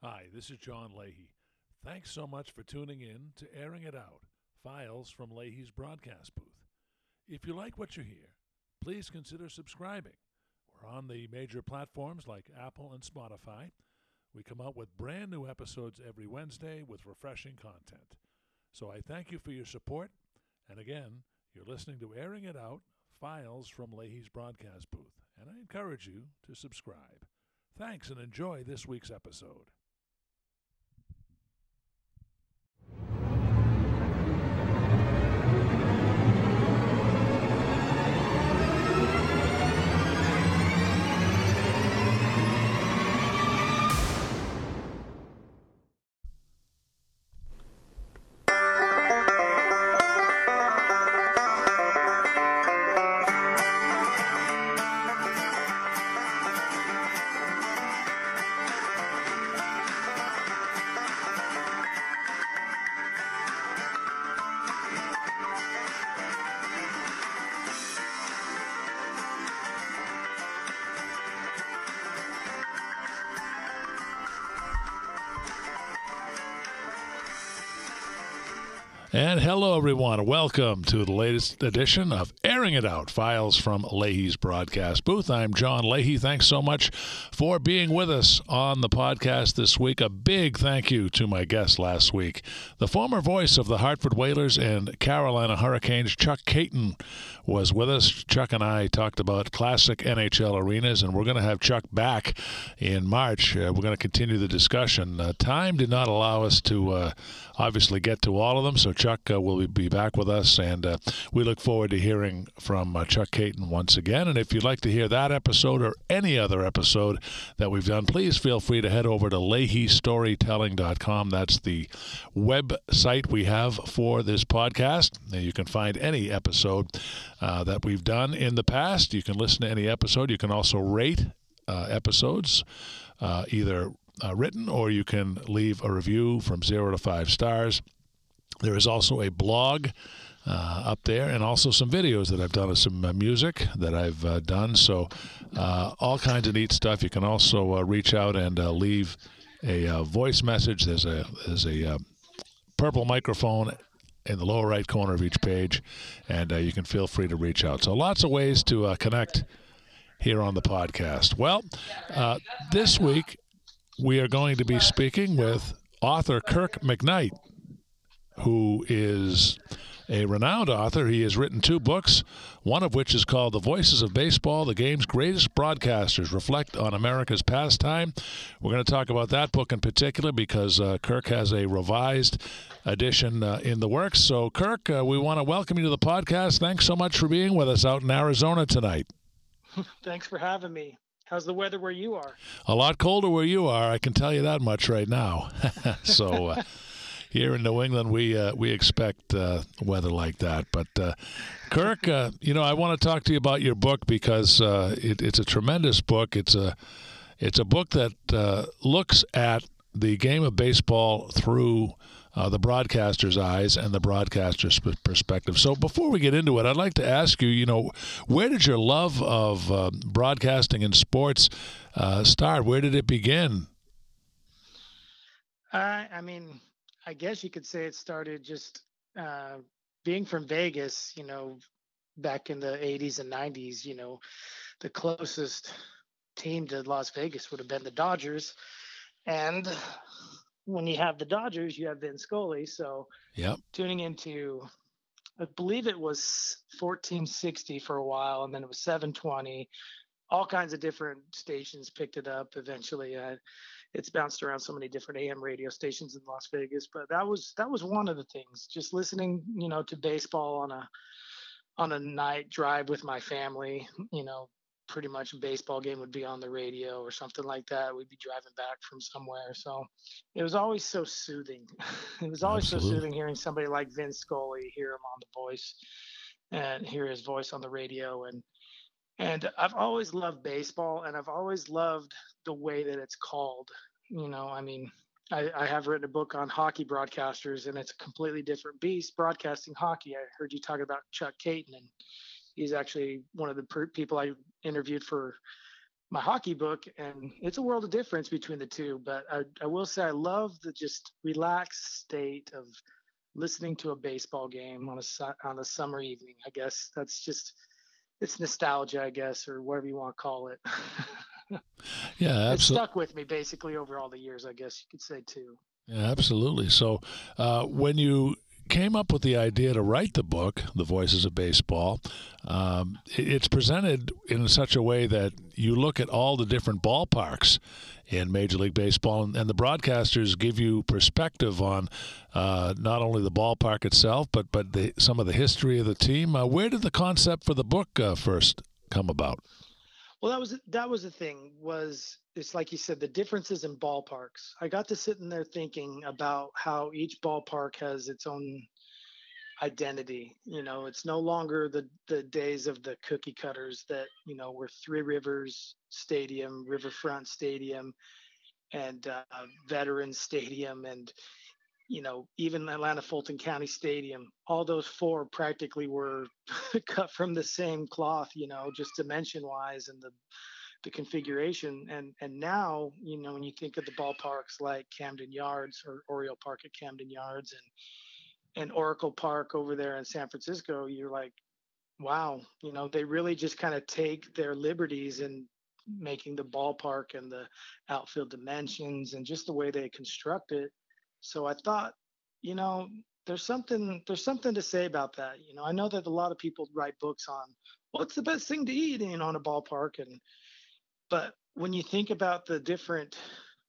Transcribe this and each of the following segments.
Hi, this is John Leahy. Thanks so much for tuning in to Airing It Out Files from Leahy's broadcast booth. If you like what you hear, please consider subscribing. We're on the major platforms like Apple and Spotify. We come out with brand new episodes every Wednesday with refreshing content. So I thank you for your support. And again, you're listening to Airing It Out Files from Leahy's broadcast booth. And I encourage you to subscribe. Thanks and enjoy this week's episode. And hello, everyone. Welcome to the latest edition of It Out Files from Leahy's broadcast booth. I'm John Leahy. Thanks so much for being with us on the podcast this week. A big thank you to my guest last week, the former voice of the Hartford Whalers and Carolina Hurricanes, Chuck Kaiton, was with us. Chuck and I talked about classic NHL arenas, and we're going to have Chuck back in March. Uh, we're going to continue the discussion. Uh, time did not allow us to uh, obviously get to all of them, so Chuck uh, will be back with us, and uh, we look forward to hearing from uh, Chuck Kaiton once again. And if you'd like to hear that episode or any other episode that we've done, please feel free to head over to LeahyStorytelling.com. That's the website we have for this podcast. And you can find any episode uh, that we've done in the past. You can listen to any episode. You can also rate uh, episodes, uh, either written or you can leave a review from zero to five stars. There is also a blog uh, up there and also some videos that I've done of some uh, music that I've uh, done. So, uh, all kinds of neat stuff. You can also uh, reach out and uh, leave a voice message. There's a, there's a purple microphone in the lower right corner of each page, and you can feel free to reach out. So, lots of ways to connect here on the podcast. Well, this week we are going to be speaking with author Kirk McKnight who is a renowned author. He has written two books, one of which is called The Voices of Baseball, the game's greatest broadcasters reflect on America's pastime. We're going to talk about that book in particular because uh, Kirk has a revised edition uh, in the works. So, Kirk, uh, we want to welcome you to the podcast. Thanks so much for being with us out in Arizona tonight. Thanks for having me. How's the weather where you are? A lot colder where you are. I can tell you that much right now. so, uh, here in New England, we uh, we expect uh, weather like that. But uh, Kirk, uh, you know, I want to talk to you about your book because uh, it, it's a tremendous book. It's a it's a book that uh, looks at the game of baseball through. the broadcaster's eyes and the broadcaster's perspective. So, before we get into it, I'd like to ask you, you know, where did your love of broadcasting and sports start? Where did it begin? I mean, I guess you could say it started just uh, being from Vegas, you know, back in the 80s and 90s, you know, the closest team to Las Vegas would have been the Dodgers. And when you have the Dodgers, you have Vin Scully. So yep. tuning into, I believe it was 1460 for a while, and then it was 720. All kinds of different stations picked it up eventually. It's bounced around so many different AM radio stations in Las Vegas, but that was that was one of the things. Just listening, you know, to baseball on a on a night drive with my family, you know, pretty much a baseball game would be on the radio or something like that. We'd be driving back from somewhere. So it was always so soothing. it was always Absolutely. so soothing hearing somebody like Vin Scully hear him on the voice and hear his voice on the radio and and I've always loved baseball and I've always loved the way that it's called. You know, I mean, I, I, have written a book on hockey broadcasters and it's a completely different beast broadcasting hockey. I heard you talk about Chuck Kaiton and he's actually one of the per- people I interviewed for my hockey book, and it's a world of difference between the two. But I, I will say I love the just relaxed state of listening to a baseball game on a on a summer evening. I guess that's just it's nostalgia, I guess, or whatever you want to call it. yeah, absolutely. It stuck with me basically over all the years, I guess you could say too. Yeah, absolutely. So, uh, when you came up with the idea to write the book, The Voices of Baseball. Um, it's presented in such a way that you look at all the different ballparks in Major League Baseball, and, and the broadcasters give you perspective on uh, not only the ballpark itself, but but the, some of the history of the team. Uh, where did the concept for the book uh, first come about? Well, that was that was the thing. Was it's like you said, the differences in ballparks. I got to sit in there thinking about how each ballpark has its own identity. You know, it's no longer the the days of the cookie cutters that you know were Three Rivers Stadium, Riverfront Stadium, and uh, Veterans Stadium, and you know even Atlanta Fulton County Stadium. All those four practically were cut from the same cloth. You know, just dimension wise and the the configuration and and now you know when you think of the ballparks like Camden Yards or Oriole Park at Camden Yards and and Oracle Park over there in San Francisco, you're like, wow, you know, they really just kind of take their liberties in making the ballpark and the outfield dimensions and just the way they construct it. So I thought, you know, there's something there's something to say about that. You know, I know that a lot of people write books on what's the best thing to eat in on a ballpark and but when you think about the different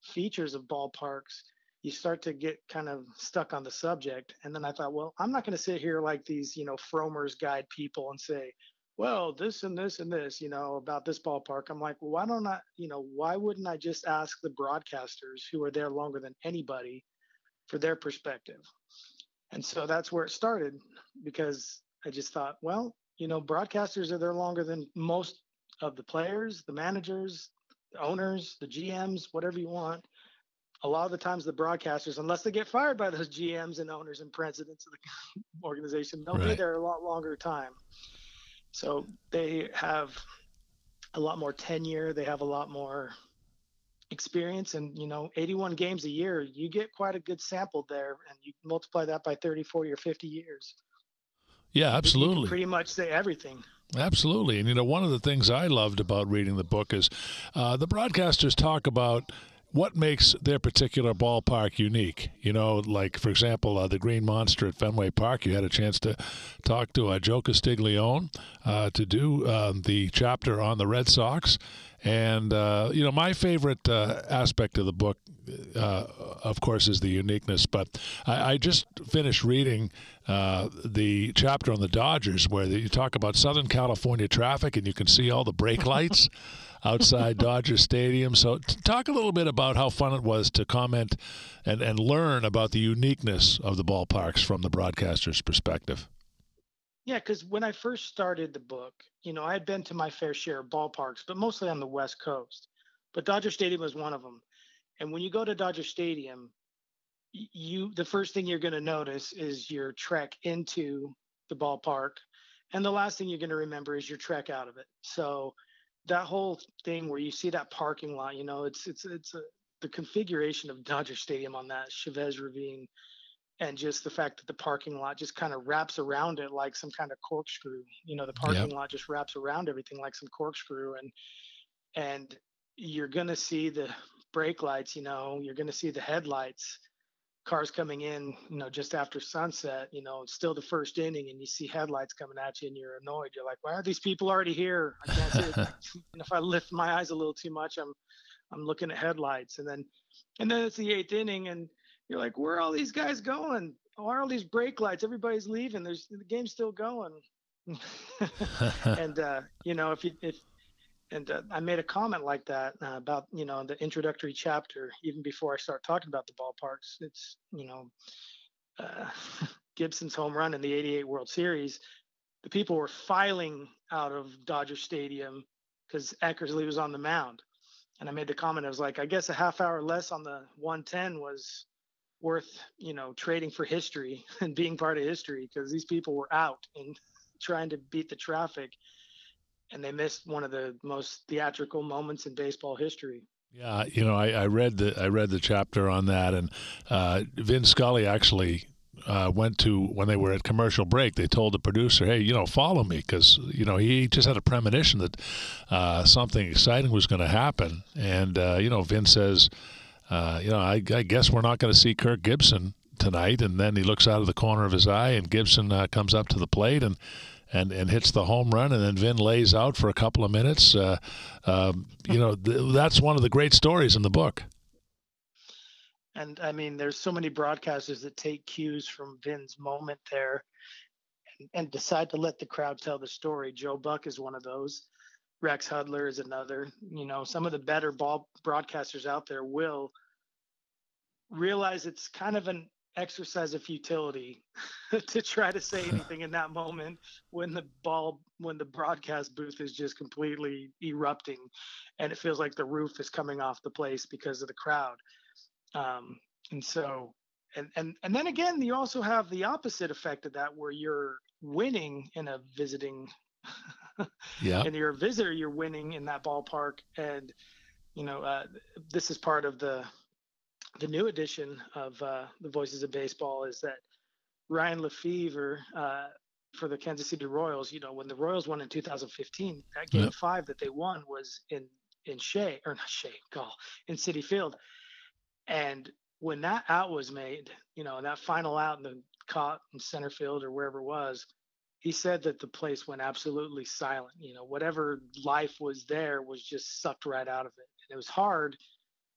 features of ballparks, you start to get kind of stuck on the subject. And then I thought, well, I'm not going to sit here like these, you know, Frommer's guide people and say, well, this and this and this, you know, about this ballpark. I'm like, why don't I, you know, why wouldn't I just ask the broadcasters who are there longer than anybody for their perspective? And so that's where it started because I just thought, well, you know, broadcasters are there longer than most of the players, the managers, the owners, the GMs, whatever you want a lot of the times the broadcasters, unless they get fired by those GMs and owners and presidents of the organization, they'll right. be there a lot longer time. So they have a lot more tenure. They have a lot more experience and you know 81 games a year you get quite a good sample there and you multiply that by 30 40 or 50 years yeah absolutely pretty much say everything absolutely. And you know one of the things i loved about reading the book is uh, the broadcasters talk about what makes their particular ballpark unique? You know, like for example, uh, the Green Monster at Fenway Park. You had a chance to talk to uh, Joe Castiglione uh, to do uh, the chapter on the Red Sox, and uh, you know, my favorite uh, aspect of the book, of course, is the uniqueness. But I, I just finished reading the chapter on the Dodgers, where you talk about Southern California traffic, and you can see all the brake lights outside Dodger Stadium. So, talk a little bit about how fun it was to comment and, and learn about the uniqueness of the ballparks from the broadcaster's perspective. Yeah, because when I first started the book, you know, I had been to my fair share of ballparks, but mostly on the West Coast. But Dodger Stadium was one of them. And when you go to Dodger Stadium, you the first thing you're going to notice is your trek into the ballpark, and the last thing you're going to remember is your trek out of it. So that whole thing where you see that parking lot, you know, it's it's it's a, the configuration of Dodger Stadium on that Chavez Ravine, and just the fact that the parking lot just kind of wraps around it like some kind of corkscrew. You know, the parking yep. lot just wraps around everything like some corkscrew, and and you're gonna see the brake lights. You know, you're gonna see the headlights cars coming in, you know, just after sunset, you know, it's still the first inning and you see headlights coming at you and you're annoyed. You're like, why are these people already here? I can't see it. and if I lift my eyes a little too much, I'm I'm looking at headlights. And then and then it's the eighth inning and you're like, where are all these guys going? Why are all these brake lights? Everybody's leaving. There's the game's still going. and uh, you know, if you if and uh, I made a comment like that uh, about you know the introductory chapter even before I start talking about the ballparks. It's you know uh, Gibson's home run in the '88 World Series. The people were filing out of Dodger Stadium because Eckersley was on the mound, and I made the comment. I was like, I guess a half hour less on the 110 was worth you know trading for history and being part of history because these people were out and trying to beat the traffic and they missed one of the most theatrical moments in baseball history. Yeah, you know, I, I read the I read the chapter on that, and uh, Vin Scully actually uh, went to when they were at commercial break. They told the producer, "Hey, you know, follow me," because you know he just had a premonition that uh, something exciting was going to happen. And uh, you know, Vin says, uh, "You know, I, I guess we're not going to see Kirk Gibson tonight." And then he looks out of the corner of his eye, and Gibson uh, comes up to the plate and and, and hits the home run, and then Vin lays out for a couple of minutes. Uh, um, you know, th- that's one of the great stories in the book. And I mean, there's so many broadcasters that take cues from Vin's moment there and, and decide to let the crowd tell the story. Joe Buck is one of those. Rex Hudler is another. You know, some of the better ball broadcasters out there will realize it's kind of an exercise of futility to try to say anything in that moment when the ball when the broadcast booth is just completely erupting and it feels like the roof is coming off the place because of the crowd. Um, and so and and and then again you also have the opposite effect of that where you're winning in a visiting yeah. and you're a visitor you're winning in that ballpark. And you know uh, this is part of the the new edition of uh, the Voices of Baseball is that Ryan Lefebvre uh, for the Kansas City Royals. You know, when the Royals won in 2015, that Game yep. Five that they won was in in Shea or not Shea, call in Citi Field, and when that out was made, you know, that final out in the caught in center field or wherever it was, he said that the place went absolutely silent. You know, whatever life was there was just sucked right out of it. And it was hard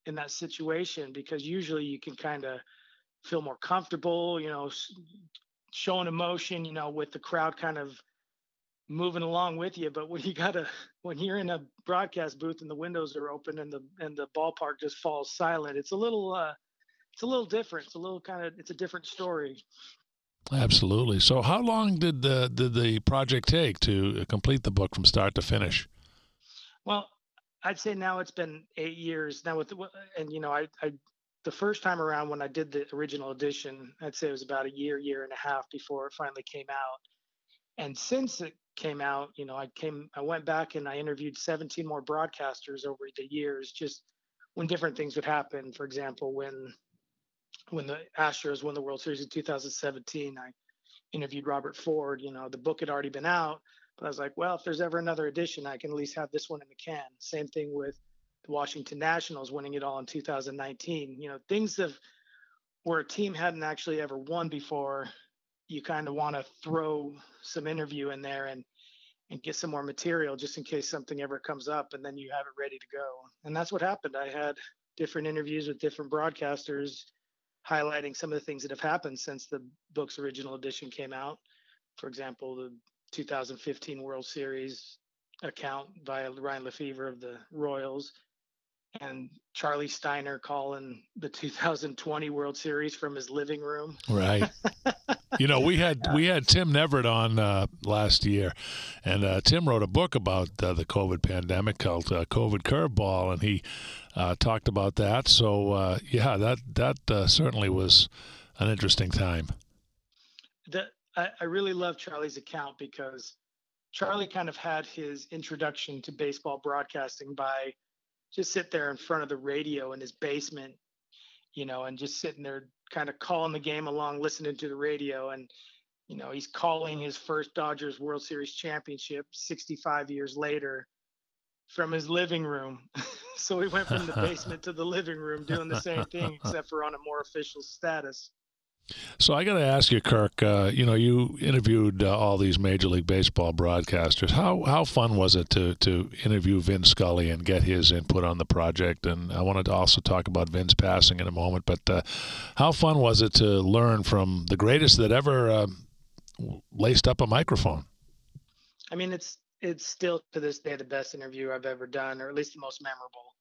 in that situation because usually you can kind of feel more comfortable, you know, showing emotion, you know, with the crowd kind of moving along with you. But when you gotta, when you're in a broadcast booth and the windows are open and the and the ballpark just falls silent, it's a little, uh, it's a little different. It's a little kind of, it's a different story. Absolutely. So, how long did the did the project take to complete the book from start to finish? Well, I'd say now it's been eight years. Now with and you know I, I the first time around when I did the original edition I'd say it was about a year year and a half before it finally came out. And since it came out you know I came I went back and I interviewed 17 more broadcasters over the years just when different things would happen. For example when when the Astros won the World Series in 2017 I interviewed Robert Ford you know the book had already been out but I was like, well, if there's ever another edition, I can at least have this one in the can. Same thing with the Washington Nationals winning it all in 2019. You know, things of where a team hadn't actually ever won before, you kind of want to throw some interview in there and and get some more material just in case something ever comes up and then you have it ready to go. And that's what happened. I had different interviews with different broadcasters highlighting some of the things that have happened since the book's original edition came out. For example, the 2015 World Series account via Ryan Lefebvre of the Royals and Charlie Steiner calling the 2020 World Series from his living room. Right. you know, we had we had Tim Neverett on uh, last year, and uh, Tim wrote a book about uh, the COVID pandemic called uh, COVID Curveball, and he uh, talked about that. So uh, yeah, that that certainly was an interesting time. The I, I really love Charlie's account because Charlie kind of had his introduction to baseball broadcasting by just sit there in front of the radio in his basement, you know, and just sitting there kind of calling the game along, listening to the radio. And, you know, he's calling his first Dodgers World Series championship 65 years later from his living room. so he went from the basement to the living room doing the same thing, except for on a more official status. So I got to ask you, Kirk. Uh, you know, you interviewed uh, all these Major League Baseball broadcasters. How how fun was it to to interview Vin Scully and get his input on the project? And I wanted to also talk about Vin's passing in a moment. But uh, how fun was it to learn from the greatest that ever um, laced up a microphone? I mean, it's it's still to this day the best interview I've ever done, or at least the most memorable.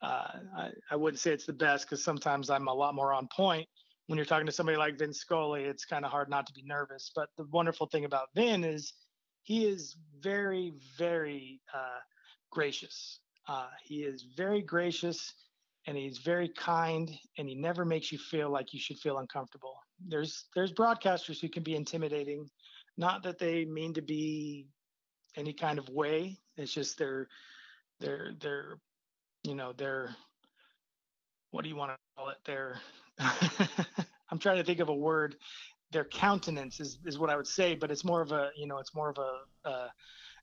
Uh, I, I wouldn't say it's the best because sometimes I'm a lot more on point when you're talking to somebody like Vin Scully, it's kind of hard not to be nervous. But the wonderful thing about Vin is he is very, very uh, gracious. Uh, he is very gracious and he's very kind and he never makes you feel like you should feel uncomfortable. There's there's broadcasters who can be intimidating, not that they mean to be any kind of way. It's just their their their you know their what do you want to call it? Their I'm trying to think of a word. Their countenance is is what I would say, but it's more of a you know it's more of a uh,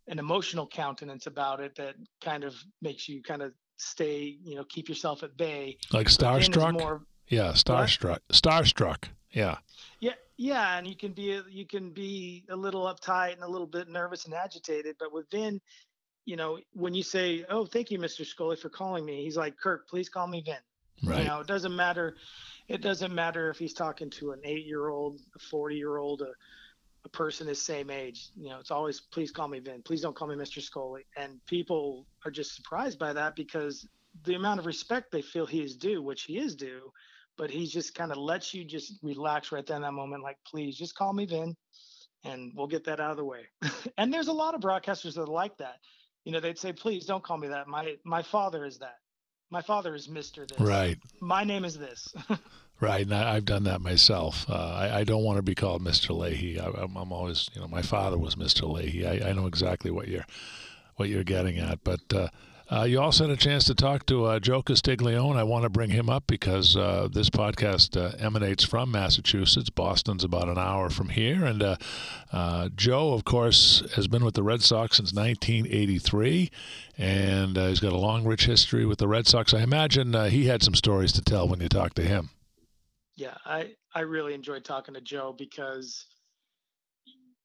an emotional countenance about it that kind of makes you kind of stay you know keep yourself at bay. Like starstruck. More, yeah, starstruck. What? Starstruck. Yeah. Yeah, yeah, and you can be you can be a little uptight and a little bit nervous and agitated, but within, you know, when you say, "Oh, thank you, Mr. Scully, for calling me," he's like, "Kirk, please call me Vin." Right. You know, it doesn't matter. It doesn't matter if he's talking to an eight-year-old, a forty-year-old, a, a person his same age. You know, it's always, "Please call me Vin. Please don't call me Mr. Scully." And people are just surprised by that because the amount of respect they feel he is due, which he is due, but he just kind of lets you just relax right then that moment like please just call me vin and we'll get that out of the way and there's a lot of broadcasters that are like that you know they'd say please don't call me that my my father is that my father is mr this. Right. My name is this. Right and I, have done that myself. Uh, I, I, don't want to be called mr leahy. I, am always you know my father was mr leahy. I, I know exactly what you're what you're getting at but uh, uh, you also had a chance to talk to uh, Joe Castiglione. I want to bring him up because uh, this podcast uh, emanates from Massachusetts. Boston's about an hour from here. And uh, uh, Joe, of course, has been with the Red Sox since 1983, and he's got a long, rich history with the Red Sox. I imagine he had some stories to tell when you talked to him. Yeah, I, I really enjoyed talking to Joe because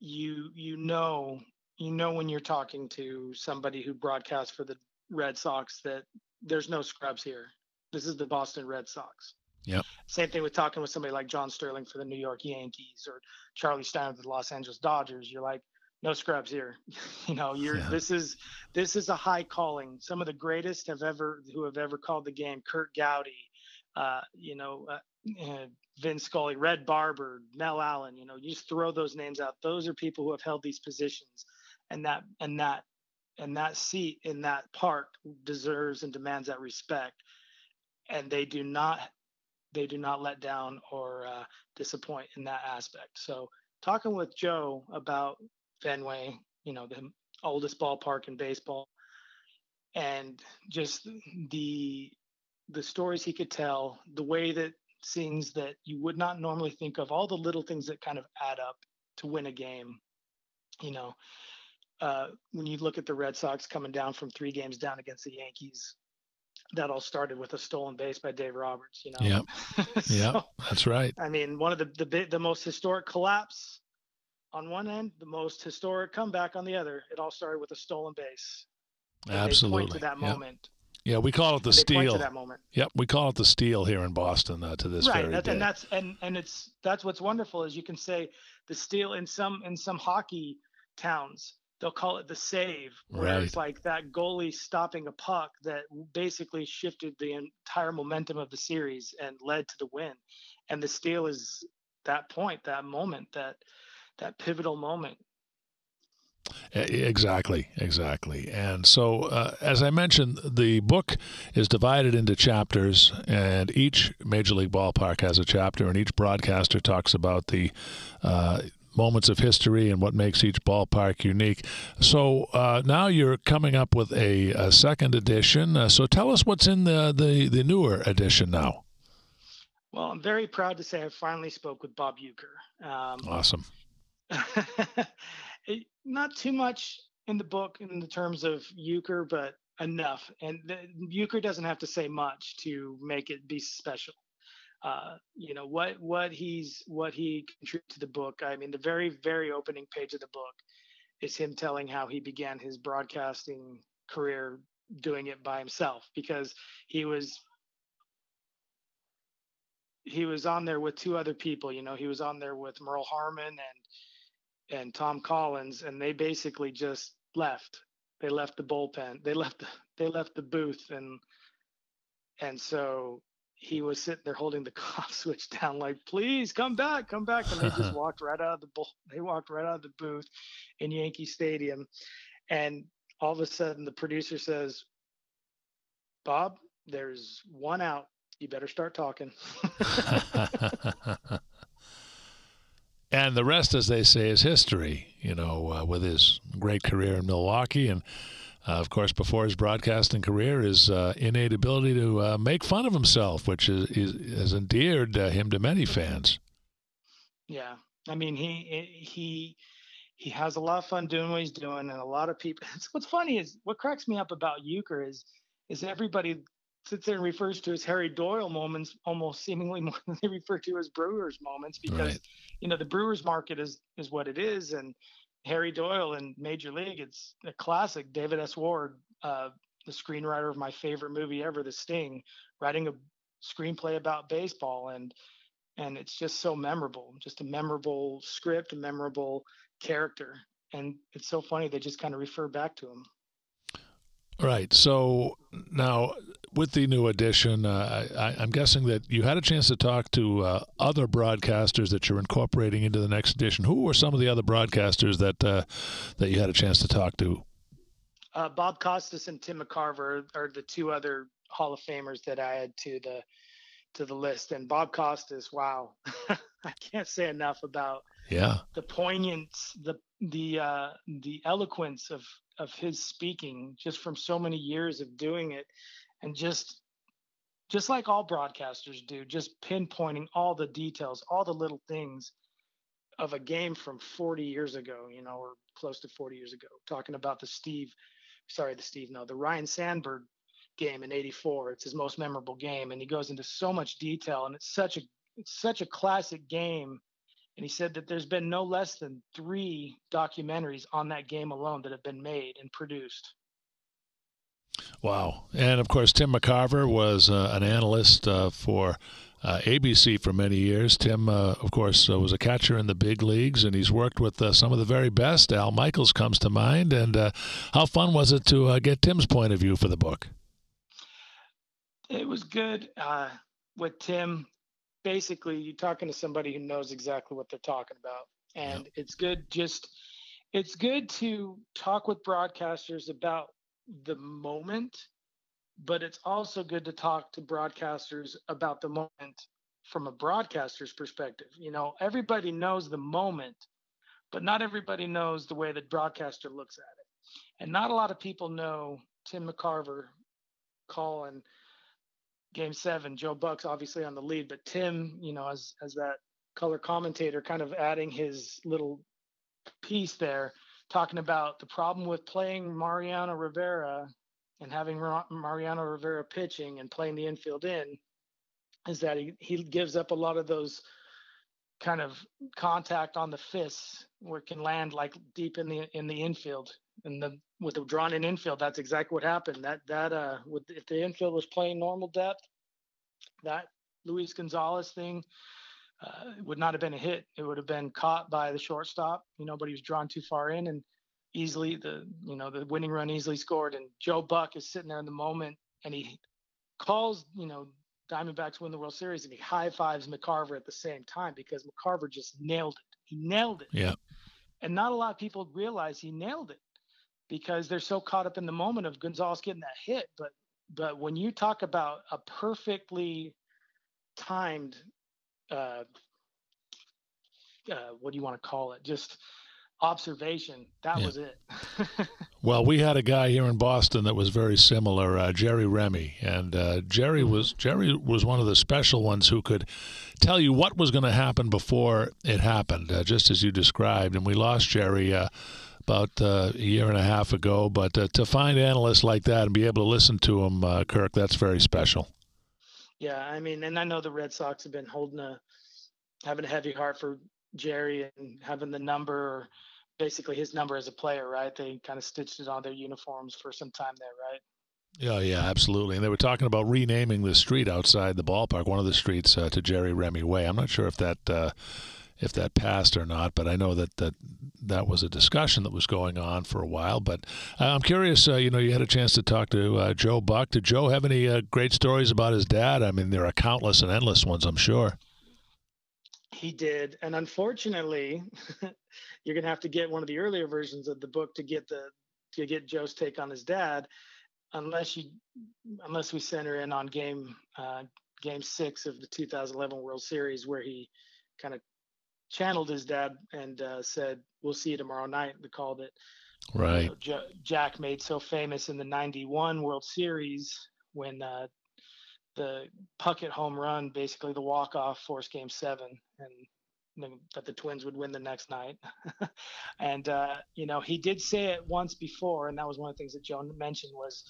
you you know you know when you're talking to somebody who broadcasts for the Red Sox that there's no scrubs here. This is the Boston Red Sox. Yep. Same thing with talking with somebody like John Sterling for the New York Yankees or Charlie Stein for the Los Angeles Dodgers. You're like, no scrubs here. you know, you're yeah. this is this is a high calling. Some of the greatest have ever who have ever called the game. Curt Gowdy, uh, you know, uh, uh, Vin Scully, Red Barber, Mel Allen. You know, you just throw those names out. Those are people who have held these positions, and that and that and that seat in that park deserves and demands that respect. And they do not they do not let down or uh, disappoint in that aspect. So talking with joe about fenway you know the oldest ballpark in baseball and just the the stories he could tell the way that scenes that you would not normally think of all the little things that kind of add up to win a game you know uh, when you look at the Red Sox coming down from three games down against the Yankees, that all started with a stolen base by Dave Roberts. You know. Yeah. so, yeah, that's right. I mean, one of the the the most historic collapse on one end, the most historic comeback on the other. It all started with a stolen base. And Absolutely. to that yep. moment. Yeah, we call it the steal. that moment. Yep, we call it the steal here in Boston uh, to this right, very that's, day. and that's and and it's that's what's wonderful is you can say the steal in some in some hockey towns they'll call it the save, where right. it's like that goalie stopping a puck that basically shifted the entire momentum of the series and led to the win. And the steal is that point, that moment, that that pivotal moment. Exactly, exactly. And so, uh, as I mentioned, the book is divided into chapters, and each Major League Ballpark has a chapter, and each broadcaster talks about the uh, moments of history and what makes each ballpark unique. So uh, now you're coming up with a, a second edition. Uh, so tell us what's in the, the, the newer edition now. Well, I'm very proud to say I finally spoke with Bob Uecker. Um, awesome. not too much in the book in the terms of Uecker, but enough. And the, Uecker doesn't have to say much to make it be special uh, you know what what he's what he contributed to the book. I mean, the very very opening page of the book is him telling how he began his broadcasting career doing it by himself because he was he was on there with two other people. You know, he was on there with Merle Harmon and and Tom Collins, and they basically just left. They left the bullpen. They left they left the booth and and so he was sitting there holding the off switch down, like, please come back, come back. And they just walked right out of the bull. They walked right out of the booth in Yankee Stadium. And all of a sudden the producer says, Bob, there's one out. You better start talking. and the rest, as they say, is history. You know, uh, with his great career in Milwaukee, and uh, of course, before his broadcasting career, his uh, innate ability to uh, make fun of himself, which is, is has endeared uh, him to many fans. Yeah, I mean, he he he has a lot of fun doing what he's doing, and a lot of people. What's funny is what cracks me up about Uecker is is everybody sits there and refers to his Harry Doyle moments almost seemingly more than they refer to as Brewers moments because right. you know the Brewers market is is what it is and Harry Doyle in Major League it's a classic. David S. Ward uh, the screenwriter of my favorite movie ever The Sting writing a screenplay about baseball and and it's just so memorable just a memorable script a memorable character. And it's so funny they just kind of refer back to him. Right. So now, with the new edition, uh, I, am guessing that you had a chance to talk to uh, other broadcasters that you're incorporating into the next edition. Who were some of the other broadcasters that uh, that you had a chance to talk to? Uh, Bob Costas and Tim McCarver are the two other Hall of Famers that I had to the to the list. And Bob Costas, wow, I can't say enough about yeah the poignance, the the uh, the eloquence of of his speaking just from so many years of doing it and just just like all broadcasters do just pinpointing all the details all the little things of a game from 40 years ago you know or close to 40 years ago talking about the steve sorry the steve no the Ryne Sandberg game in 84 it's his most memorable game and he goes into so much detail and it's such a it's such a classic game and he said that there's been no less than three documentaries on that game alone that have been made and produced. Wow. And of course, Tim McCarver was uh, an analyst uh, for uh, ABC for many years. Tim, uh, of course, uh, was a catcher in the big leagues, and he's worked with uh, some of the very best. Al Michaels comes to mind. And how fun was it to get Tim's point of view for the book? It was good. with Tim, basically you're talking to somebody who knows exactly what they're talking about and yep. it's good just it's good to talk with broadcasters about the moment but it's also good to talk to broadcasters about the moment from a broadcaster's perspective you know everybody knows the moment but not everybody knows the way the broadcaster looks at it and not a lot of people know tim mccarver calling game seven. Joe Buck's obviously on the lead, but Tim, you know, as as that color commentator, kind of adding his little piece there, talking about the problem with playing Mariano Rivera and having Mariano Rivera pitching and playing the infield in is that he, he gives up a lot of those kind of contact on the fists where it can land like deep in the in the infield. And the with the drawn in infield that's exactly what happened. That that uh with if the infield was playing normal depth that luis gonzalez thing uh, would not have been a hit it would have been caught by the shortstop you know but he was drawn too far in and easily the you know the winning run easily scored and joe buck is sitting there in the moment and he calls you know Diamondbacks win the World Series and he high fives McCarver at the same time because McCarver just nailed it. He nailed it. Yeah. And not a lot of people realize he nailed it because they're so caught up in the moment of Gonzalez getting that hit. But but when you talk about a perfectly timed uh, uh, what do you want to call it? Just observation. That yeah. was it. well, we had a guy here in Boston that was very similar, uh, Jerry Remy, and uh, Jerry mm-hmm. was Jerry was one of the special ones who could tell you what was going to happen before it happened, uh, just as you described. And we lost Jerry. Uh, about uh, a year and a half ago, but uh, to find analysts like that and be able to listen to them, Kirk, that's very special. Yeah, I mean, and I know the Red Sox have been holding a having a heavy heart for Jerry and having the number basically his number as a player, right? They kind of stitched it on their uniforms for some time there, right? Yeah, yeah, absolutely. And they were talking about renaming the street outside the ballpark, one of the streets, uh, to Jerry Remy Way. I'm not sure if that uh, if that passed or not, but I know that that that was a discussion that was going on for a while. But uh, I'm curious. Uh, you know, you had a chance to talk to uh, Joe Buck. Did Joe have any uh, great stories about his dad? I mean, there are countless and endless ones, I'm sure. He did, and unfortunately, you're gonna have to get one of the earlier versions of the book to get the to get Joe's take on his dad, unless you unless we center in on game uh, game six of the 2011 World Series where he kind of channeled his dad and uh, said, "We'll see you tomorrow night." The call that right you know, J- Jack made so famous in the '91 World Series when uh, the Puckett home run, basically the walk off, forced Game Seven, and that the Twins would win the next night. and uh, you know, he did say it once before, and that was one of the things that Joe mentioned was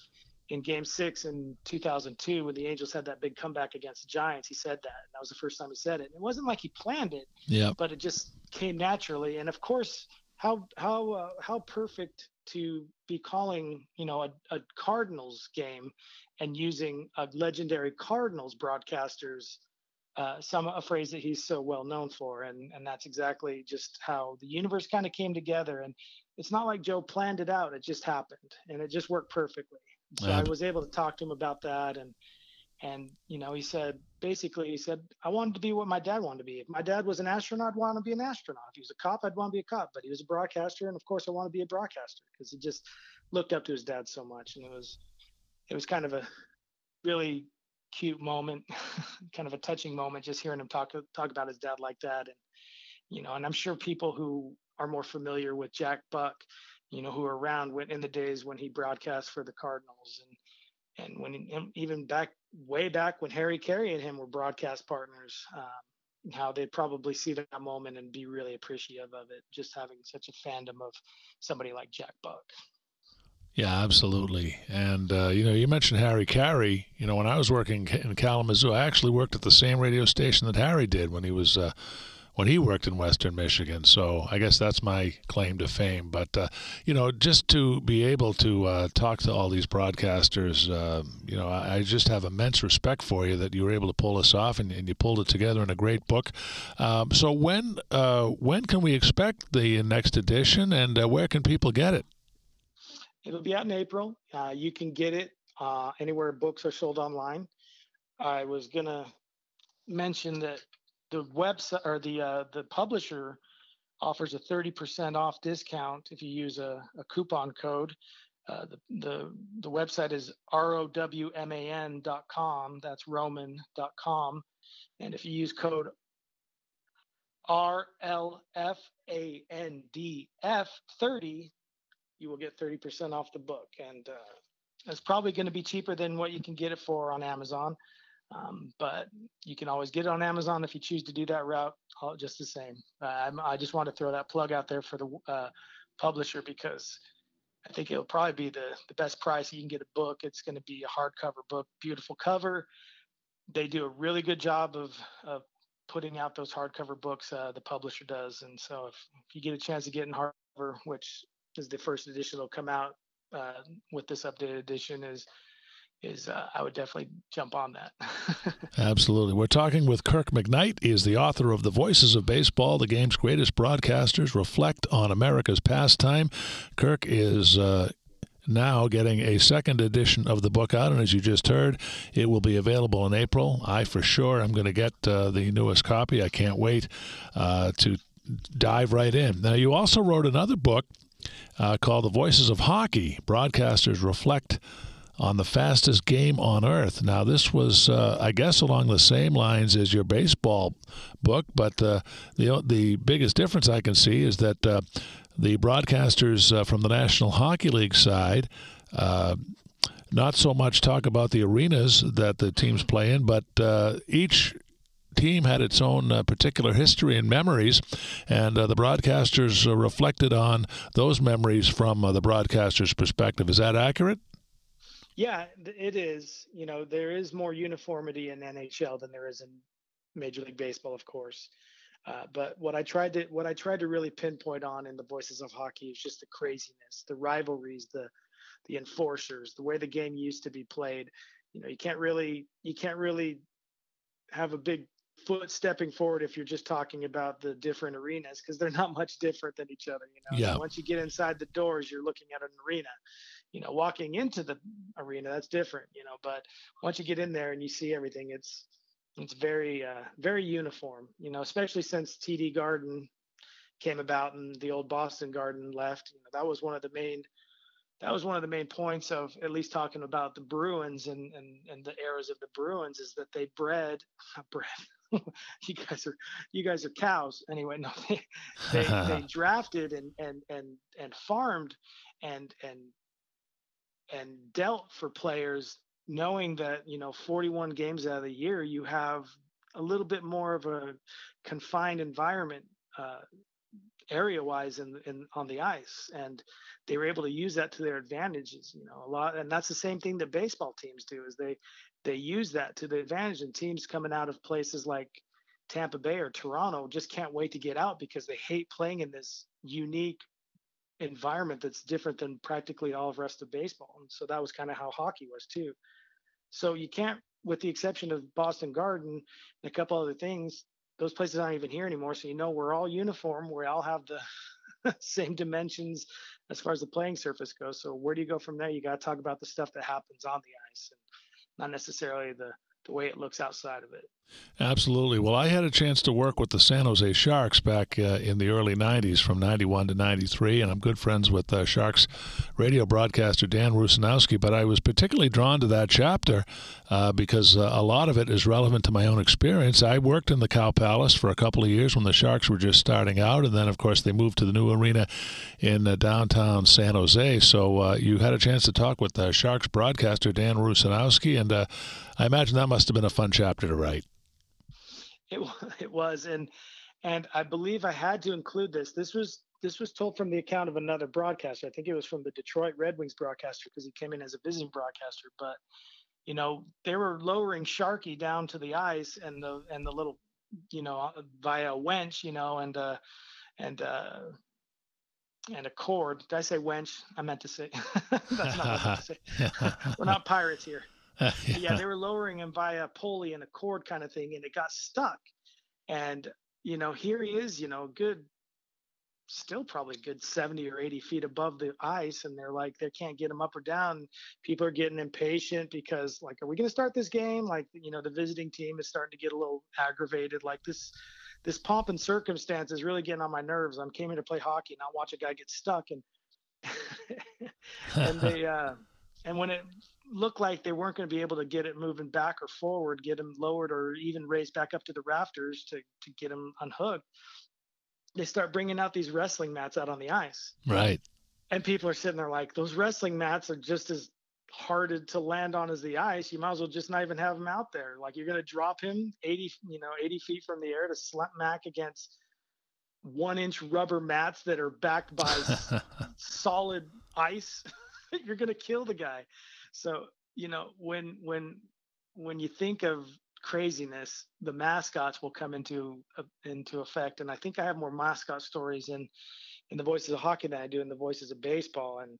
in Game Six in 2002 when the Angels had that big comeback against the Giants. He said that, and that was the first time he said it. And it wasn't like he planned it, yeah, but it just came naturally. And of course, how how uh, how perfect to be calling you know a, a Cardinals game and using a legendary Cardinals broadcasters uh, some a phrase that he's so well known for, and and that's exactly just how the universe kind of came together. And it's not like Joe planned it out; it just happened, and it just worked perfectly. So I was able to talk to him about that, and and you know he said basically he said I wanted to be what my dad wanted to be. If my dad was an astronaut, I'd want to be an astronaut. If he was a cop, I'd want to be a cop. But he was a broadcaster, and of course I want to be a broadcaster because he just looked up to his dad so much, and it was it was kind of a really cute moment, kind of a touching moment, just hearing him talk talk about his dad like that, and you know, and I'm sure people who are more familiar with Jack Buck, you know, who are around when in the days when he broadcast for the Cardinals, and and when even back way back when Harry Caray and him were broadcast partners. Um, how they'd probably see that moment and be really appreciative of it, just having such a fandom of somebody like Jack Buck. Yeah, absolutely. And uh, you know, you mentioned Harry Caray. You know, when I was working in Kalamazoo, I actually worked at the same radio station that Harry did when he was uh, when he worked in Western Michigan. So I guess that's my claim to fame. But uh, you know, just to be able to uh, talk to all these broadcasters, uh, you know, I, I, just have immense respect for you that you were able to pull this off and, and you pulled it together in a great book. Um, so when uh, when can we expect the next edition, and where can people get it? It'll be out in April. Uh, you can get it uh, anywhere books are sold online. I was gonna mention that the website or the uh, the publisher offers a 30% off discount if you use a, a coupon code. Uh, the, the the website is rowman.com. That's rowman.com, and if you use code RLFANDF 30, you will get 30% off the book. And uh, it's probably going to be cheaper than what you can get it for on Amazon. Um, but you can always get it on Amazon if you choose to do that route, just the same. Uh, I just want to throw that plug out there for the uh, publisher because I think it'll probably be the, the best price you can get a book. It's going to be a hardcover book, beautiful cover. They do a really good job of, of putting out those hardcover books. Uh, the publisher does, and so if, if you get a chance to get in hardcover, which is the first edition that'll come out uh, with this updated edition is is uh, I would definitely jump on that. Absolutely. We're talking with Kirk McKnight. He is the author of The Voices of Baseball, the game's greatest broadcasters reflect on America's pastime. Kirk is uh, now getting a second edition of the book out, and as you just heard, it will be available in April. I for sure am going to get uh, the newest copy. I can't wait uh, to dive right in. Now, you also wrote another book uh, called The Voices of Hockey. Broadcasters reflect on the fastest game on earth. Now, this was, uh, I guess, along the same lines as your baseball book, but uh, the the biggest difference I can see is that uh, the broadcasters uh, from the National Hockey League side. Uh, not so much talk about the arenas that the teams play in, but uh, each team had its own uh, particular history and memories, and uh, the broadcasters uh, reflected on those memories from the broadcaster's perspective. Is that accurate? Yeah, it is. You know, there is more uniformity in NHL than there is in Major League Baseball, of course. Uh, but what I tried to what I tried to really pinpoint on in the Voices of Hockey is just the craziness, the rivalries, the the enforcers, the way the game used to be played. You know, you can't really you can't really have a big foot stepping forward if you're just talking about the different arenas because they're not much different than each other you know yeah. once you get inside the doors you're looking at an arena you know walking into the arena that's different you know but once you get in there and you see everything it's it's very uh, very uniform you know especially since td garden came about and the old boston garden left you know, that was one of the main that was one of the main points of at least talking about the Bruins and, and, and the eras of the Bruins is that they bred, not bred you guys are you guys are cows. Anyway no they they, they drafted and and and and farmed and and and dealt for players knowing that you know 41 games out of the year you have a little bit more of a confined environment uh, area wise in, in on the ice. And they were able to use that to their advantages you know a lot and that's the same thing that baseball teams do is they they use that to the advantage. And teams coming out of places like Tampa Bay or Toronto just can't wait to get out because they hate playing in this unique environment that's different than practically all of rest of baseball. And so that was kind of how hockey was too. So you can't, with the exception of Boston Garden and a couple other things, those places aren't even here anymore. So you know we're all uniform. We all have the same dimensions as far as the playing surface goes. So where do you go from there? You got to talk about the stuff that happens on the ice and not necessarily the the way it looks outside of it. Absolutely. Well, I had a chance to work with the San Jose Sharks back uh, in the early 90s from 91 to 93, and I'm good friends with uh, Sharks radio broadcaster Dan Rusanowsky. But I was particularly drawn to that chapter uh, because uh, a lot of it is relevant to my own experience. I worked in the Cow Palace for a couple of years when the Sharks were just starting out, and then, of course, they moved to the new arena in uh, downtown San Jose. So uh, you had a chance to talk with Sharks broadcaster Dan Rusanowsky, and I imagine that must have been a fun chapter to write. It it was, and and I believe I had to include this. This was this was told from the account of another broadcaster. I think it was from the Detroit Red Wings broadcaster because he came in as a visiting broadcaster. But you know they were lowering Sharkie down to the ice and the and the little you know via a wench you know and uh and uh and a cord. Did I say wench? I meant to say. That's not what I meant to say. We're not pirates here yeah. yeah. they were lowering him via a pulley and a cord kind of thing, and it got stuck. And you know, here he is, you know, good, still probably good 70 or 80 feet above the ice, and they're like, they can't get him up or down. People are getting impatient because, like, are we going to start this game? Like, you know, the visiting team is starting to get a little aggravated. Like this, this pomp and circumstance is really getting on my nerves. I'm came here to play hockey, not watch a guy get stuck, and and they. uh and when it looked like they weren't going to be able to get it moving back or forward, get him lowered or even raised back up to the rafters to to get him unhooked, they start bringing out these wrestling mats out on the ice. Right. And people are sitting there like those wrestling mats are just as hard to land on as the ice. You might as well just not even have them out there. Like you're going to drop him 80, you know, 80 feet from the air to smack against one inch rubber mats that are backed by solid ice. you're going to kill the guy. So, you know, when when when you think of craziness, the mascots will come into uh, into effect. And I think I have more mascot stories in in the voices of hockey than I do in the voices of baseball. And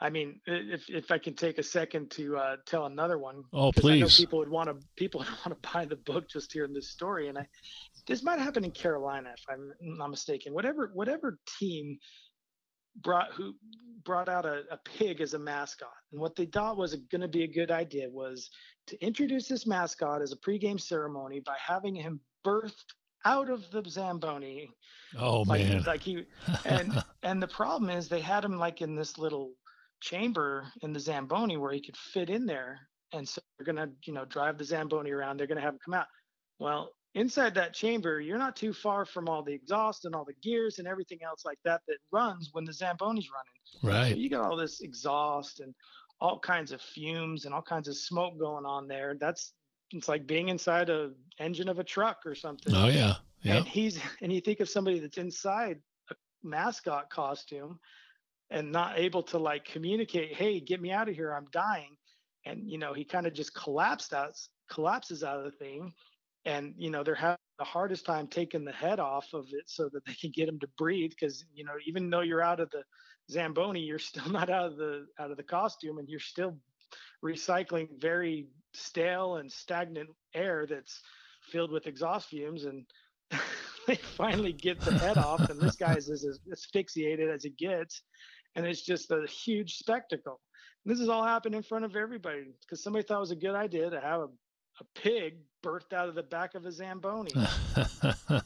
I mean, if if I can take a second to uh, tell another one. Oh, please. I know people would want to people would want to buy the book just hearing this story. And I this might happen in Carolina if I'm not mistaken. Whatever whatever team brought who brought out a, a pig as a mascot. And what they thought was going to be a good idea was to introduce this mascot as a pregame ceremony by having him birthed out of the Zamboni. Oh like, man. Like he and and the problem is they had him like in this little chamber in the Zamboni where he could fit in there. And so they're gonna, you know, drive the Zamboni around. They're gonna have him come out. Well, inside that chamber, you're not too far from all the exhaust and all the gears and everything else like that that runs when the Zamboni's running. Right. So you got all this exhaust and all kinds of fumes and all kinds of smoke going on there. That's it's like being inside a engine of a truck or something. Oh yeah. Yeah. And he's and you think of somebody that's inside a mascot costume and not able to like communicate, hey, get me out of here, I'm dying. And you know, he kind of just collapsed out collapses out of the thing and you know they're having the hardest time taking the head off of it so that they can get him to breathe because you know even though you're out of the zamboni you're still not out of the out of the costume and you're still recycling very stale and stagnant air that's filled with exhaust fumes and they finally get the head off and this guy's as asphyxiated as it gets and it's just a huge spectacle. And this has all happened in front of everybody because somebody thought it was a good idea to have a a pig birthed out of the back of a Zamboni.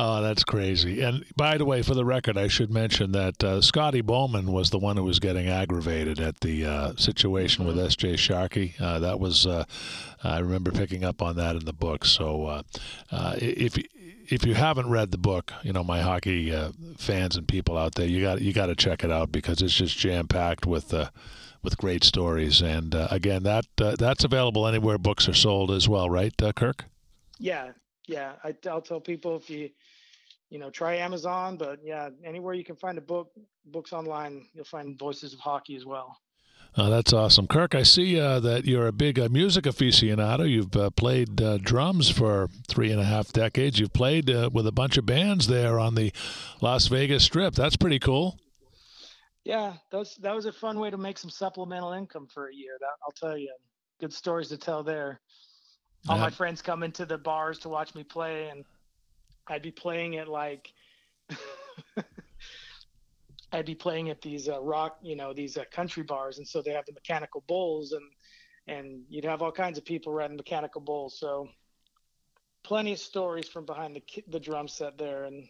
Oh, that's crazy. And by the way, for the record, I should mention that uh, Scotty Bowman was the one who was getting aggravated at the uh, situation with S.J. Sharkie. Uh, that was, uh, I remember picking up on that in the book. So uh, uh, if if you haven't read the book, you know my hockey fans and people out there, you got you got to check it out because it's just jam packed with with great stories. And again, that that's available anywhere books are sold as well, right, Kirk? Yeah, yeah. I, I'll tell people if you you know, try Amazon, but yeah, anywhere you can find a book, books online, you'll find Voices of Hockey as well. Oh, that's awesome, Kirk. I see uh, that you're a big uh, music aficionado. You've uh, played uh, drums for three and a half decades. You've played uh, with a bunch of bands there on the Las Vegas Strip. That's pretty cool. Yeah, that was that was a fun way to make some supplemental income for a year. That I'll tell you, good stories to tell there. All yeah. my friends come into the bars to watch me play, and I'd be playing at like I'd be playing at these uh, rock, you know, these uh, country bars, and so they have the mechanical bulls, and and you'd have all kinds of people riding mechanical bulls. So plenty of stories from behind the the drum set there, and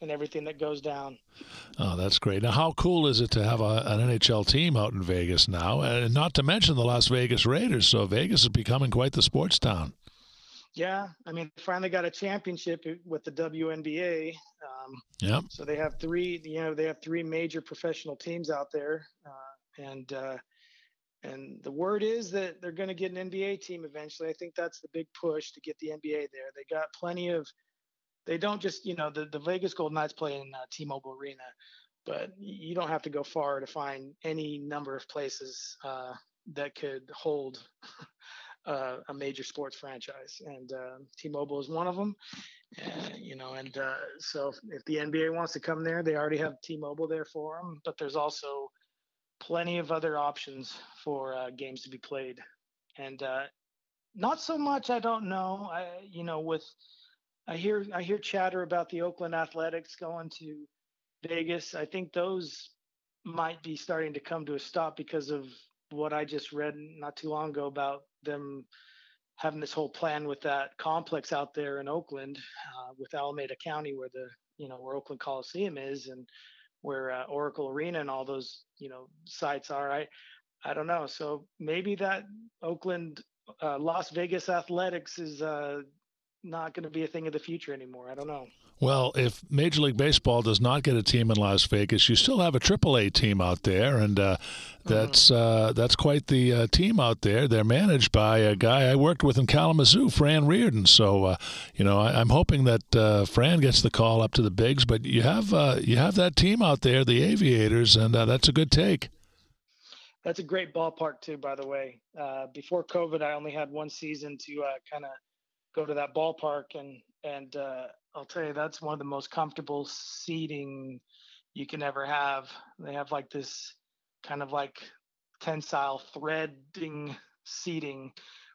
and everything that goes down. Oh, that's great. Now, how cool is it to have a, an NHL team out in Vegas now, and not to mention the Las Vegas Raiders? So Vegas is becoming quite the sports town. Yeah, I mean, finally got a championship with the WNBA. Um, yeah. So they have three, you know, they have three major professional teams out there, uh, and uh, and the word is that they're going to get an NBA team eventually. I think that's the big push to get the NBA there. They got plenty of. They don't just, you know, the the Vegas Golden Knights play in uh, T-Mobile Arena, but you don't have to go far to find any number of places uh, that could hold uh, a major sports franchise, and uh, T-Mobile is one of them. You know, and uh, so if the NBA wants to come there, they already have T-Mobile there for them. But there's also plenty of other options for uh, games to be played, and uh, not so much. I don't know. I, you know, with I hear I hear chatter about the Oakland Athletics going to Vegas. I think those might be starting to come to a stop because of what I just read not too long ago about them having this whole plan with that complex out there in Oakland, uh, with Alameda County, where the you know where Oakland Coliseum is, and where uh, Oracle Arena and all those you know sites are. I I don't know. So maybe that Oakland uh, Las Vegas Athletics is uh, not going to be a thing of the future anymore. I don't know. Well, if Major League Baseball does not get a team in Las Vegas, you still have a AAA team out there, and uh, that's mm-hmm. uh, that's quite the uh, team out there. They're managed by a guy I worked with in Kalamazoo, Fran Riordan. So, uh, you know, I, am hoping that uh, Fran gets the call up to the bigs. But you have uh, you have that team out there, the Aviators, and that's a good take. That's a great ballpark too, by the way. before COVID, I only had one season to kind of go to that ballpark and and uh, I'll tell you that's one of the most comfortable seating you can ever have. They have like this kind of like tensile threading seating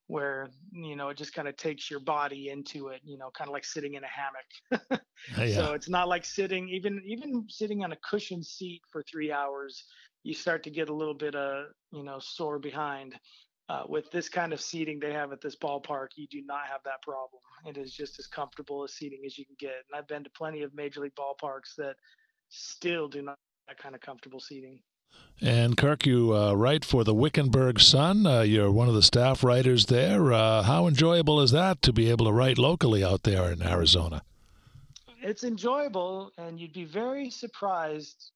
where you know it just kind of takes your body into it you know kind of like sitting in a hammock yeah. so it's not like sitting even even sitting on a cushioned seat for three hours you start to get a little bit of you know sore behind uh, with this kind of seating they have at this ballpark, you do not have that problem. It is just as comfortable a seating as you can get. And I've been to plenty of major league ballparks that still do not have that kind of comfortable seating. And Kirk, you uh, write for the Wickenburg Sun. Uh, you're one of the staff writers there. Uh, how enjoyable is that to be able to write locally out there in Arizona? It's enjoyable, and you'd be very surprised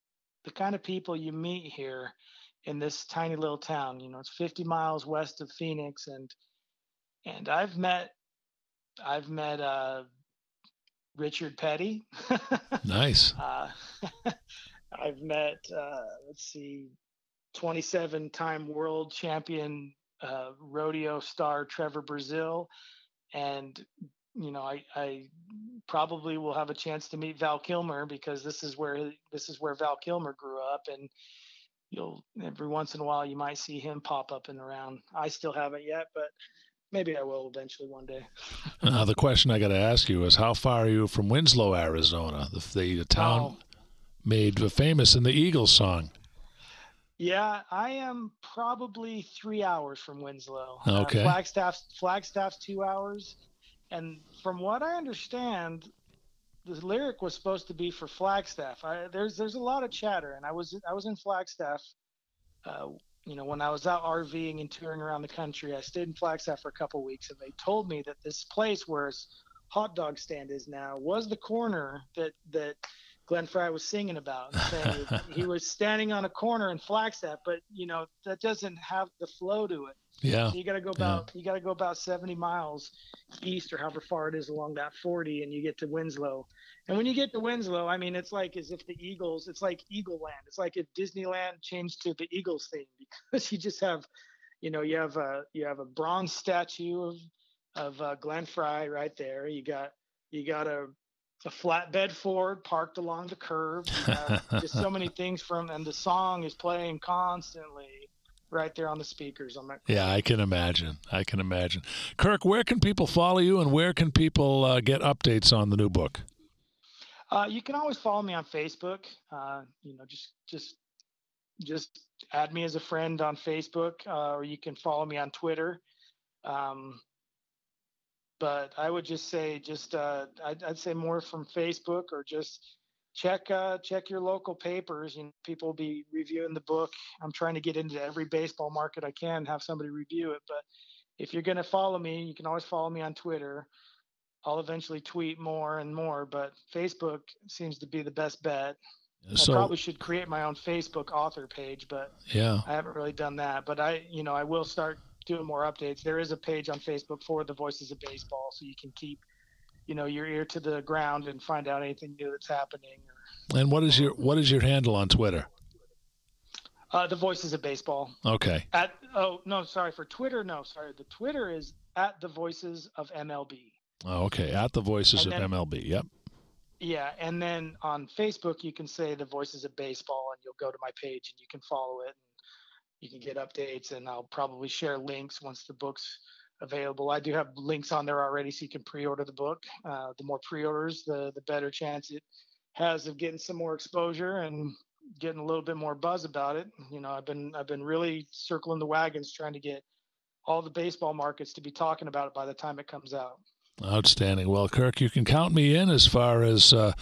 the kind of people you meet here in this tiny little town. You know, it's 50 miles west of Phoenix, and and I've met I've met uh, Richard Petty. nice. Uh, I've met uh, let's see, 27 time world champion uh, rodeo star Trevor Brazile, and you know I, I probably will have a chance to meet Val Kilmer because this is where this is where Val Kilmer grew up and you'll every once in a while you might see him pop up and around. I still haven't yet, but maybe I will eventually one day. uh, the question I got to ask you is, how far are you from Winslow, Arizona, the, the, the town oh. made famous in the Eagles song? Yeah, I am probably three hours from Winslow. Uh, okay. Uh, Flagstaff's Flagstaff's two hours, and from what I understand, the lyric was supposed to be for Flagstaff. I, there's there's a lot of chatter, and I was I was in Flagstaff. Uh, you know, when I was out RVing and touring around the country, I stayed in Flagstaff for a couple weeks, and they told me that this place where his hot dog stand is now was the corner that that Glenn Frey was singing about. He was standing on a corner in Flagstaff, but you know that doesn't have the flow to it. Yeah. So you got to go about yeah. you got to go about 70 miles east or however far it is along that 40, and you get to Winslow. And when you get to Winslow, I mean, it's like as if the Eagles, it's like Eagle Land. It's like if Disneyland changed to the Eagles thing because you just have, you know, you have a you have a bronze statue of of uh, Glenn Frey right there. You got you got a a flatbed Ford parked along the curb. just so many things from, and the song is playing constantly right there on the speakers on that. Yeah, I can imagine. I can imagine. Kirk, where can people follow you, and where can people uh, get updates on the new book? Uh, you can always follow me on Facebook. Uh, you know, just just just add me as a friend on Facebook, uh, or you can follow me on Twitter. Um, but I would just say, just uh, I'd, I'd, say more from Facebook, or just check uh, check your local papers. You know, people will be reviewing the book. I'm trying to get into every baseball market I can, have somebody review it. But if you're going to follow me, you can always follow me on Twitter. I'll eventually tweet more and more, but Facebook seems to be the best bet. So, I probably should create my own Facebook author page, but yeah, I haven't really done that. But I, you know, I will start doing more updates. There is a page on Facebook for the Voices of Baseball, so you can keep, you know, your ear to the ground and find out anything new that's happening. And what is your what is your handle on Twitter? Uh, the Voices of Baseball. Okay. At oh no, sorry for Twitter. No, sorry. The Twitter is at the Voices of MLB. Oh, okay. At the Voices and of then, MLB. Yep. Yeah, and then on Facebook you can say the Voices of Baseball, and you'll go to my page and you can follow it. And you can get updates, and I'll probably share links once the book's available. I do have links on there already, so you can pre-order the book. Uh, the more pre-orders, the the better chance it has of getting some more exposure and getting a little bit more buzz about it. You know, I've been I've been really circling the wagons trying to get all the baseball markets to be talking about it by the time it comes out. Outstanding. Well, Kirk, you can count me in as far as uh,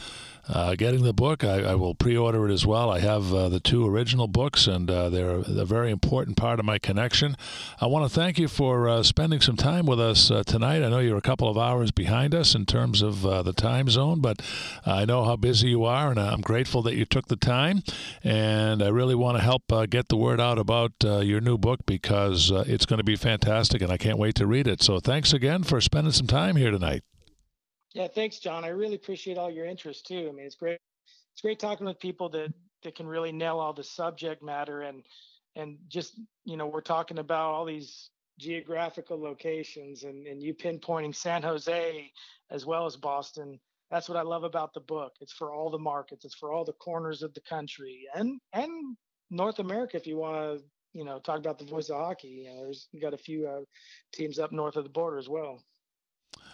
uh, getting the book. I, I, will pre-order it as well. I have uh, the two original books, and uh, they're a very important part of my connection. I want to thank you for uh, spending some time with us uh, tonight. I know you're a couple of hours behind us in terms of the time zone, but I know how busy you are, and I'm grateful that you took the time. And I really want to help get the word out about your new book because it's going to be fantastic, and I can't wait to read it. So thanks again for spending some time here tonight. Yeah, thanks, John. I really appreciate all your interest too. I mean, it's great. It's great talking with people that that can really nail all the subject matter and and just you know we're talking about all these geographical locations and and you pinpointing San Jose as well as Boston. That's what I love about the book. It's for all the markets. It's for all the corners of the country and and North America if you want to you know talk about the voice of hockey. You know, there's you got a few uh, teams up north of the border as well.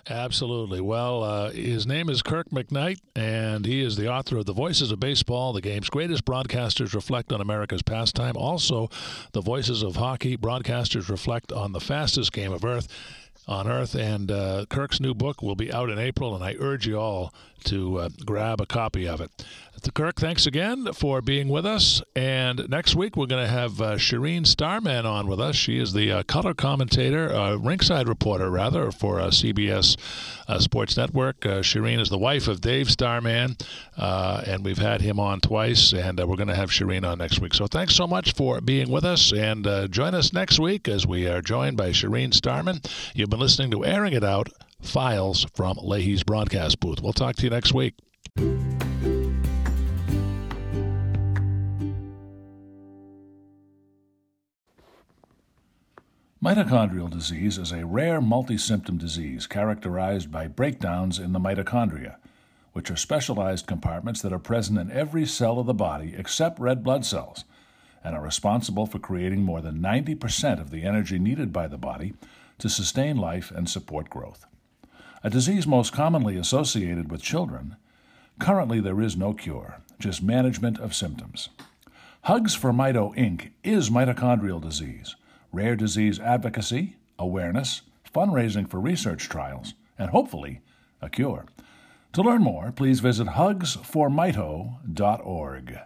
Absolutely. Well, uh, his name is Kirk McKnight, and he is the author of The Voices of Baseball, the game's greatest broadcasters reflect on America's pastime. Also, The Voices of Hockey, broadcasters reflect on the fastest game of Earth on Earth. And uh, Kirk's new book will be out in April, and I urge you all to uh, grab a copy of it. Kirk, thanks again for being with us. And next week, we're going to have uh, Shereen Starman on with us. She is the uh, color commentator, uh, ringside reporter, rather, for uh, CBS uh, Sports Network. Uh, Shereen is the wife of Dave Starman, and we've had him on twice, and we're going to have Shireen on next week. So thanks so much for being with us, and join us next week as we are joined by Shireen Starman. You've been listening to Airing It Out Files from Leahy's broadcast booth. We'll talk to you next week. Mitochondrial disease is a rare multi-symptom disease characterized by breakdowns in the mitochondria, which are specialized compartments that are present in every cell of the body except red blood cells and are responsible for creating more than 90% of the energy needed by the body to sustain life and support growth. A disease most commonly associated with children, currently there is no cure, just management of symptoms. Hugs for Mito Inc. is mitochondrial disease rare disease advocacy, awareness, fundraising for research trials, and hopefully a cure. To learn more, please visit hugsformito.org.